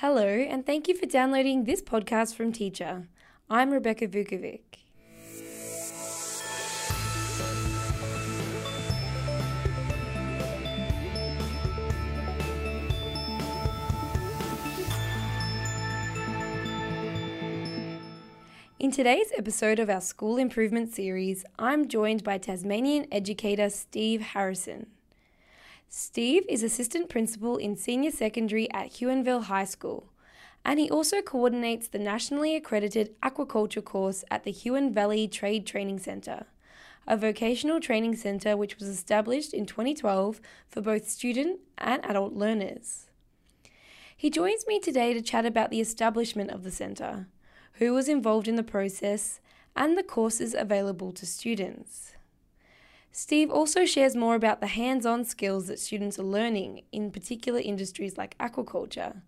Hello, and thank you for downloading this podcast from Teacher. I'm Rebecca Vukovic. In today's episode of our School Improvement Series, I'm joined by Tasmanian educator Steve Harrison. Steve is assistant principal in senior secondary at Huonville High School, and he also coordinates the nationally accredited aquaculture course at the Huon Valley Trade Training Centre, a vocational training centre which was established in 2012 for both student and adult learners. He joins me today to chat about the establishment of the centre who was involved in the process, and the courses available to students. Steve also shares more about the hands on skills that students are learning in particular industries like aquaculture,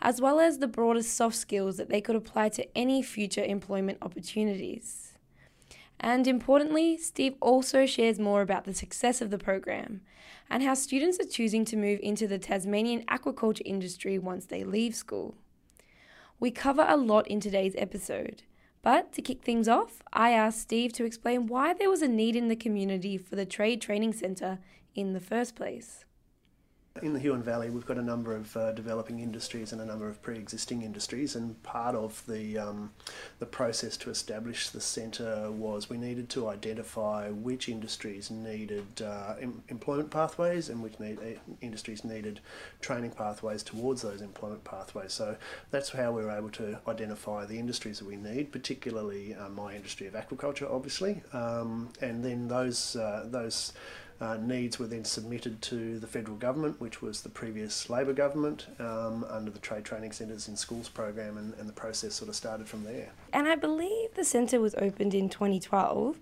as well as the broader soft skills that they could apply to any future employment opportunities. And importantly, Steve also shares more about the success of the program and how students are choosing to move into the Tasmanian aquaculture industry once they leave school. We cover a lot in today's episode. But to kick things off, I asked Steve to explain why there was a need in the community for the Trade Training Centre in the first place. In the Huon Valley, we've got a number of uh, developing industries and a number of pre-existing industries, and part of the um, the process to establish the centre was we needed to identify which industries needed uh, em- employment pathways and which need, uh, industries needed training pathways towards those employment pathways. So that's how we were able to identify the industries that we need, particularly uh, my industry of aquaculture, obviously, um, and then those uh, those uh, needs were then submitted to the federal government, which was the previous Labor government, um, under the Trade Training Centres in Schools program, and, and the process sort of started from there. And I believe the centre was opened in 2012.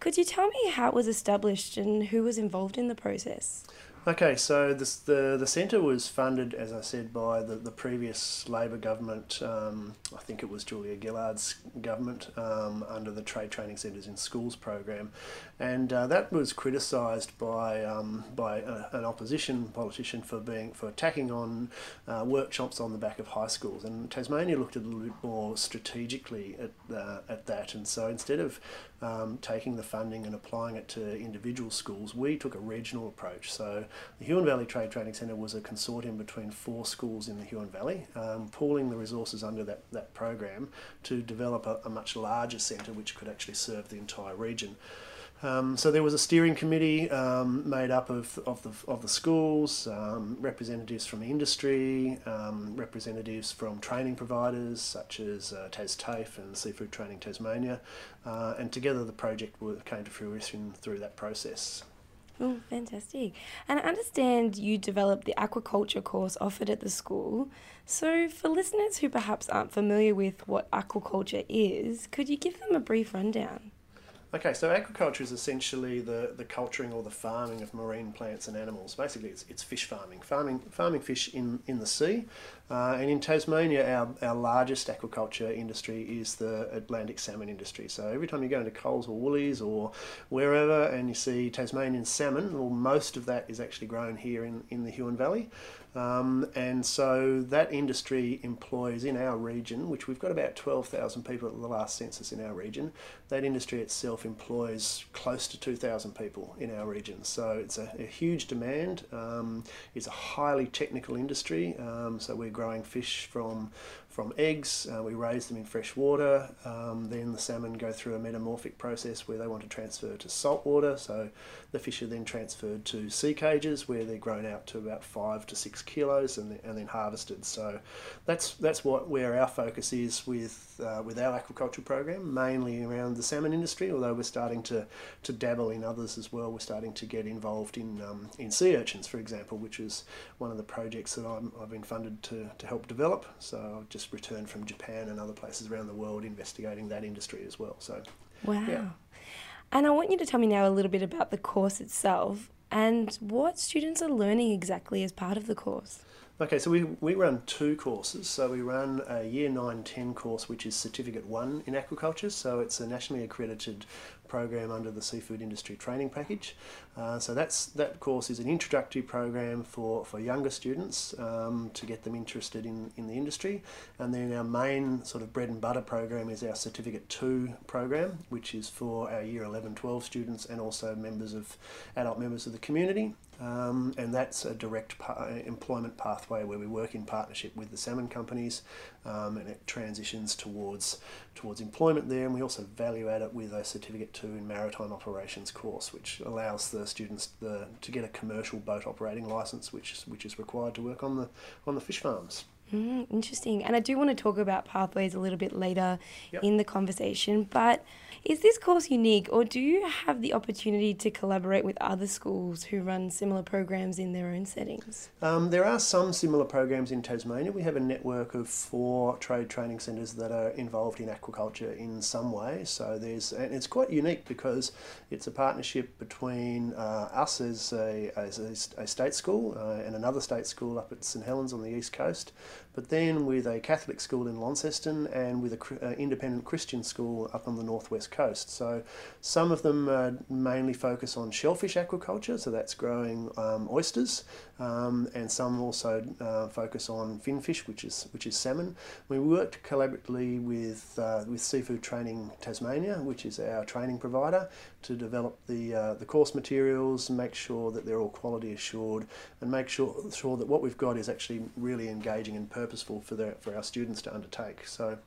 Could you tell me how it was established and who was involved in the process? Okay, so this, the the centre was funded, as I said, by the, the previous Labor government. Um, I think it was Julia Gillard's government um, under the Trade Training Centres in Schools program, and uh, that was criticised by um, by a, an opposition politician for being for attacking on uh, workshops on the back of high schools. And Tasmania looked a little bit more strategically at uh, at that, and so instead of um, taking the funding and applying it to individual schools, we took a regional approach. So the Huon Valley Trade Training Centre was a consortium between four schools in the Huon Valley, um, pooling the resources under that, that program to develop a, a much larger centre which could actually serve the entire region. Um, so there was a steering committee um, made up of, of, the, of the schools, um, representatives from industry, um, representatives from training providers such as uh, TasTAFE and Seafood Training Tasmania, uh, and together the project came to fruition through that process. Oh, fantastic. And I understand you developed the aquaculture course offered at the school. So, for listeners who perhaps aren't familiar with what aquaculture is, could you give them a brief rundown? Okay, so aquaculture is essentially the, the culturing or the farming of marine plants and animals. Basically, it's, it's fish farming, farming farming fish in, in the sea. Uh, and in Tasmania, our, our largest aquaculture industry is the Atlantic salmon industry. So every time you go into Coles or Woolies or wherever and you see Tasmanian salmon, well, most of that is actually grown here in, in the Huon Valley. Um, and so that industry employs in our region, which we've got about 12,000 people at the last census in our region, that industry itself employs close to 2,000 people in our region. So it's a, a huge demand. Um, it's a highly technical industry. Um, so we're growing fish from from eggs. Uh, we raise them in fresh water. Um, then the salmon go through a metamorphic process where they want to transfer to salt water. So the fish are then transferred to sea cages where they're grown out to about five to six kilos and, then, and then harvested. So that's that's what where our focus is with uh, with our aquaculture program, mainly around the salmon industry. Although we're starting to, to dabble in others as well. We're starting to get involved in um, in sea urchins, for example, which is one of the projects that I'm, I've been funded to, to help develop. So I've just returned from Japan and other places around the world investigating that industry as well. So, wow. Yeah. And I want you to tell me now a little bit about the course itself and what students are learning exactly as part of the course. Okay, so we, we run two courses. So we run a Year 9 10 course, which is Certificate 1 in Aquaculture. So it's a nationally accredited program under the seafood industry training package. Uh, so that's that course is an introductory program for, for younger students um, to get them interested in, in the industry. And then our main sort of bread and butter program is our Certificate 2 program, which is for our year 11 12 students and also members of adult members of the community. Um, and that's a direct pa- employment pathway where we work in partnership with the salmon companies, um, and it transitions towards towards employment there. And we also value add it with a certificate two in maritime operations course, which allows the students the, to get a commercial boat operating license, which which is required to work on the on the fish farms. Mm, interesting. And I do want to talk about pathways a little bit later Yep. in the conversation, but is this course unique or do you have the opportunity to collaborate with other schools who run similar programs in their own settings? Um, there are some similar programs in Tasmania. We have a network of four trade training centres that are involved in aquaculture in some way. So there's, and it's quite unique because it's a partnership between uh, us as a, as a, a state school uh, and another state school up at St Helens on the east coast, but then with a Catholic school in Launceston and with an uh, independent Christian school up on the northwest coast. So some of them uh, mainly focus on shellfish aquaculture, so that's growing um, oysters, um, and some also uh, focus on finfish, which is which is salmon. We worked collaboratively with uh, with Seafood Training Tasmania, which is our training provider, to develop the uh, the course materials, make sure that they're all quality assured, and make sure sure that what we've got is actually really engaging and purposeful for for our students to undertake. So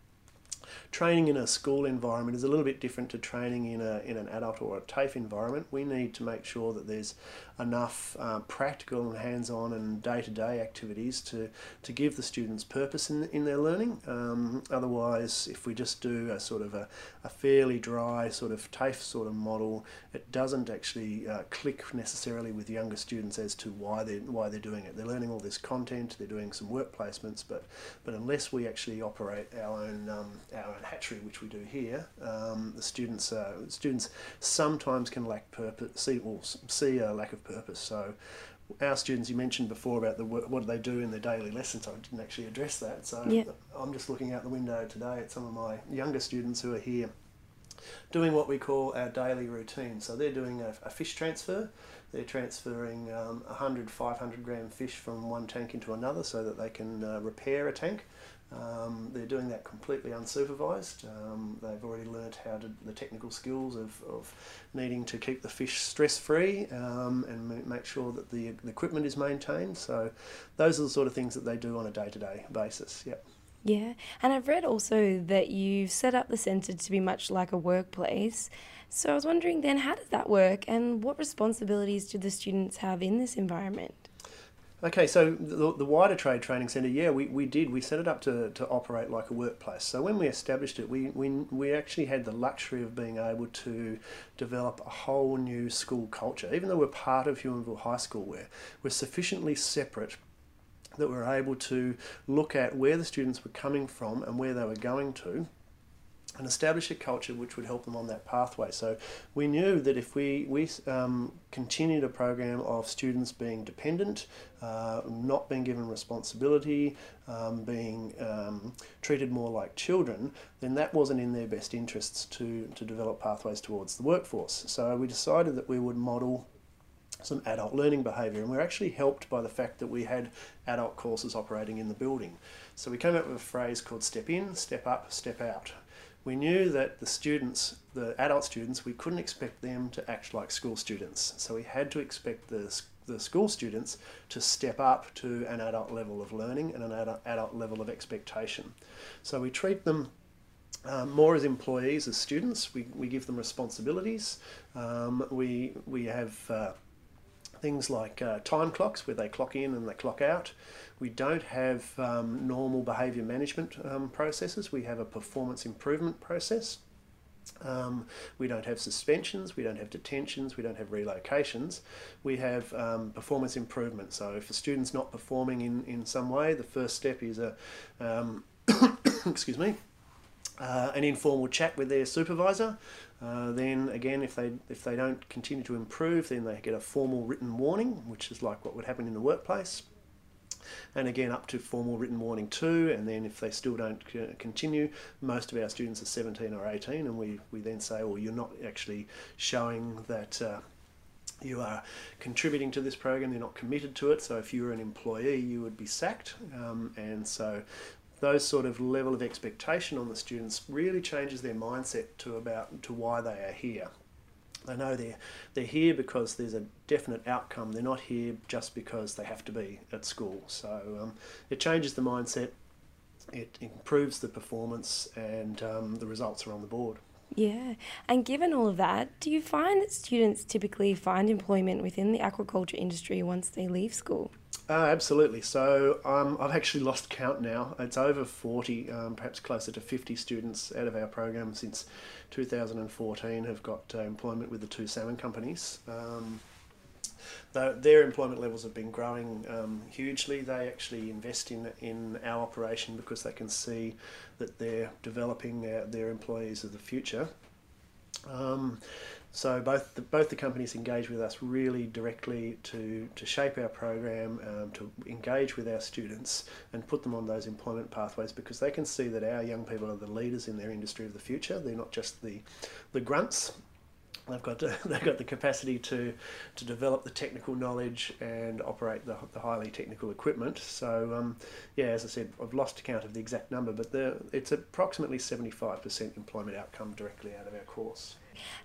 training in a school environment is a little bit different to training in a in an adult or a TAFE environment. We need to make sure that there's enough uh, practical and hands-on and day-to-day activities to to give the students purpose in in their learning. Um, otherwise, if we just do a sort of a, a fairly dry sort of TAFE sort of model, it doesn't actually uh, click necessarily with younger students as to why they why they're doing it. They're learning all this content, they're doing some work placements, but but unless we actually operate our own um, our own hatchery, which we do here, um, the students uh, students sometimes can lack purpose, see or see a lack of purpose. So. Our students, you mentioned before about the what do they do in their daily lessons. I didn't actually address that. So Yeah. I'm just looking out the window today at some of my younger students who are here doing what we call our daily routine. So they're doing a, a fish transfer. They're transferring um, 100, 500 gram fish from one tank into another so that they can uh, repair a tank. Um, they're doing that completely unsupervised. Um, they've already learnt how to the technical skills of, of needing to keep the fish stress free um, and ma- make sure that the, the equipment is maintained. So those are the sort of things that they do on a day to day basis. Yep. Yeah, and I've read also that you've set up the centre to be much like a workplace. So I was wondering then, how does that work and what responsibilities do the students have in this environment? Okay, so the, the wider trade training centre, yeah, we, we did. We set it up to, to operate like a workplace. So when we established it, we, we, we actually had the luxury of being able to develop a whole new school culture. Even though we're part of Huonville High School, we're, we're sufficiently separate that we're able to look at where the students were coming from and where they were going to and establish a culture which would help them on that pathway. So we knew that if we, we um, continued a program of students being dependent, uh, not being given responsibility, um, being um, treated more like children, then that wasn't in their best interests to, to develop pathways towards the workforce. So we decided that we would model some adult learning behaviour, and we're actually helped by the fact that we had adult courses operating in the building. So we came up with a phrase called step in, step up, step out. We knew that the students, the adult students, we couldn't expect them to act like school students. So we had to expect the, the school students to step up to an adult level of learning and an adult, adult level of expectation. So we treat them um, more as employees, as students. We, we give them responsibilities. Um, we, we have uh, things like uh, time clocks where they clock in and they clock out. We don't have um, normal behaviour management um, processes. We have a performance improvement process. Um, we don't have suspensions, we don't have detentions, we don't have relocations. We have um, performance improvement. So if a student's not performing in, in some way, the first step is a, um, excuse me, uh, an informal chat with their supervisor. Uh, then again, if they if they don't continue to improve, then they get a formal written warning, which is like what would happen in the workplace. and again up to formal written warning two. And then if they still don't continue, most of our students are 17 or 18, and we, we then say, well, you're not actually showing that. Uh, you are contributing to this program, you're not committed to it. So, if you were an employee, you would be sacked. Um, and so, those sort of level of expectation on the students really changes their mindset to about to why they are here. They know they're they're here because there's a definite outcome. They're not here just because they have to be at school. So um, it changes the mindset. It improves the performance, and um, the results are on the board. Yeah, and given all of that, do you find that students typically find employment within the aquaculture industry once they leave school? Uh, absolutely. So um, I've actually lost count now. It's over 40, um, perhaps closer to 50 students out of our program since 2014 have got uh, employment with the two salmon companies. Um, their employment levels have been growing um, hugely. They actually invest in in our operation because they can see that they're developing their, their employees of the future. Um, so both the, both the companies engage with us really directly to, to shape our program, um, to engage with our students and put them on those employment pathways because they can see that our young people are the leaders in their industry of the future. They're not just the, the grunts. They've got, to, they've got the capacity to, to develop the technical knowledge and operate the, the highly technical equipment. So, um, yeah, as I said, I've lost count of the exact number, but the, it's approximately 75% employment outcome directly out of our course.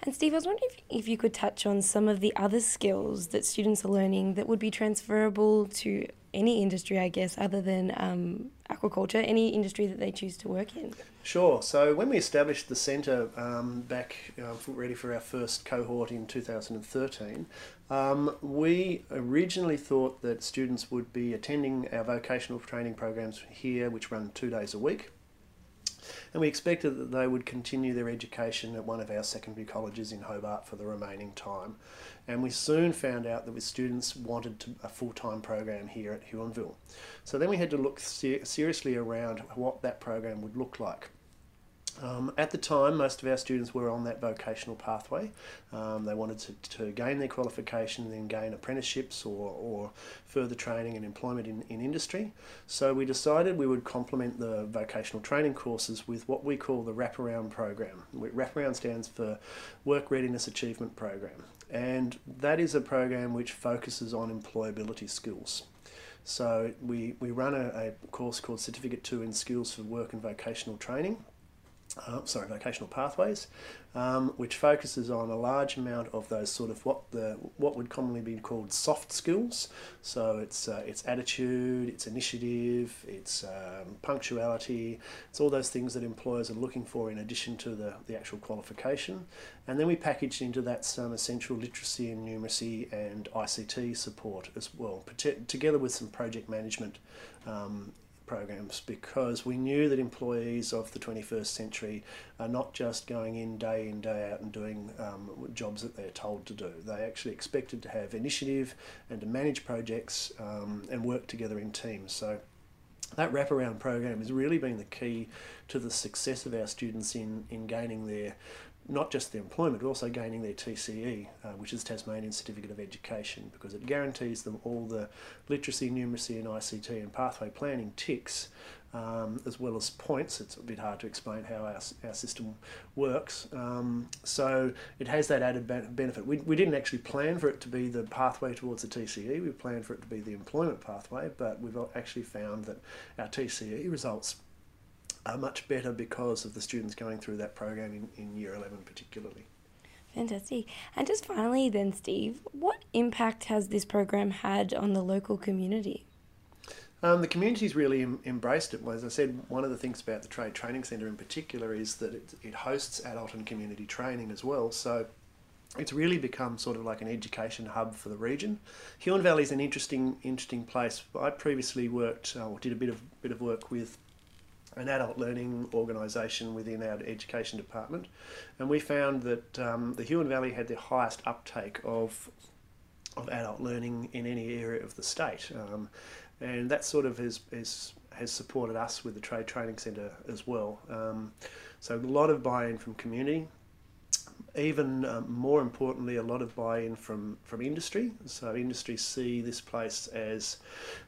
And Steve, I was wondering if, if you could touch on some of the other skills that students are learning that would be transferable to any industry, I guess, other than um, aquaculture, any industry that they choose to work in. Sure. So when we established the centre um, back, uh, ready for our first cohort in 2013, um, we originally thought that students would be attending our vocational training programs here, which run two days a week and we expected that they would continue their education at one of our secondary colleges in Hobart for the remaining time. And we soon found out that the students wanted to, a full-time program here at Huonville. So then we had to look ser- seriously around what that program would look like. Um, at the time, most of our students were on that vocational pathway. Um, they wanted to, to, gain their qualification, then gain apprenticeships or, or further training and employment in, in industry. So we decided we would complement the vocational training courses with what we call the wraparound program. Wraparound stands for Work Readiness Achievement Program, and that is a program which focuses on employability skills. So we, we run a, a course called Certificate 2 in Skills for Work and Vocational Training uh, sorry, vocational pathways, um, which focuses on a large amount of those sort of what the what would commonly be called soft skills. So it's uh, it's attitude, it's initiative, it's um, punctuality, it's all those things that employers are looking for in addition to the, the actual qualification. And then we packaged into that some essential literacy and numeracy and ICT support as well, together with some project management um, programs because we knew that employees of the 21st century are not just going in day in, day out and doing um, jobs that they're told to do. They actually expected to have initiative and to manage projects um, and work together in teams. So that wraparound program has really been the key to the success of our students in, in gaining their not just their employment, but also gaining their TCE, uh, which is Tasmanian Certificate of Education, because it guarantees them all the literacy, numeracy, and ICT and pathway planning ticks, um, as well as points. It's a bit hard to explain how our, our system works. Um, so it has that added benefit. We, we didn't actually plan for it to be the pathway towards the TCE, we planned for it to be the employment pathway, but we've actually found that our TCE results are much better because of the students going through that program in, in year 11 particularly. Fantastic. And just finally, then, Steve, what impact has this program had on the local community? Um, the community's really em- embraced it. As I said, one of the things about the Trade Training Centre in particular is that it, it hosts adult and community training as well. So it's really become sort of like an education hub for the region. Huon Valley is an interesting, interesting place. I previously worked uh, or did a bit of bit of work with an adult learning organisation within our education department, and we found that um, the Huon Valley had the highest uptake of of adult learning in any area of the state, um, and that sort of has, has has supported us with the Trade Training Centre as well. Um, so a lot of buy-in from community, even um, more importantly, a lot of buy-in from, from industry. So industry see this place as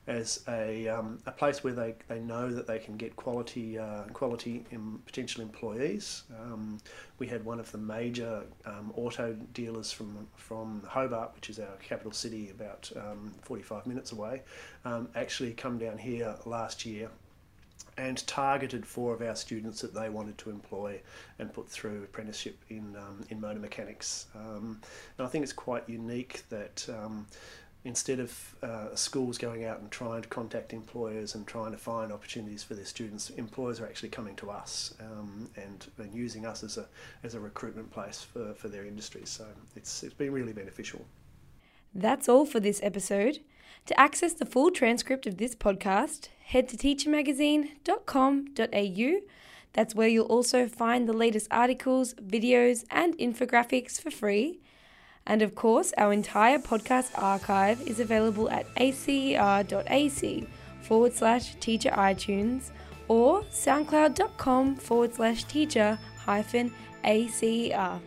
as a, um, a place where they, they know that they can get quality uh, quality potential employees. Um, we had one of the major um, auto dealers from from Hobart, which is our capital city, about um, 45 minutes away, um, actually come down here last year and targeted four of our students that they wanted to employ and put through apprenticeship in um, in motor mechanics. Um, and I think it's quite unique that um, instead of uh, schools going out and trying to contact employers and trying to find opportunities for their students, employers are actually coming to us um, and, and using us as a as a recruitment place for, for their industries. So it's it's been really beneficial. That's all for this episode. To access the full transcript of this podcast, head to teachermagazine.com.au. That's where you'll also find the latest articles, videos, and infographics for free. And of course, our entire podcast archive is available at acer.ac forward slash teacher iTunes or soundcloud.com forward slash teacher hyphen ACER.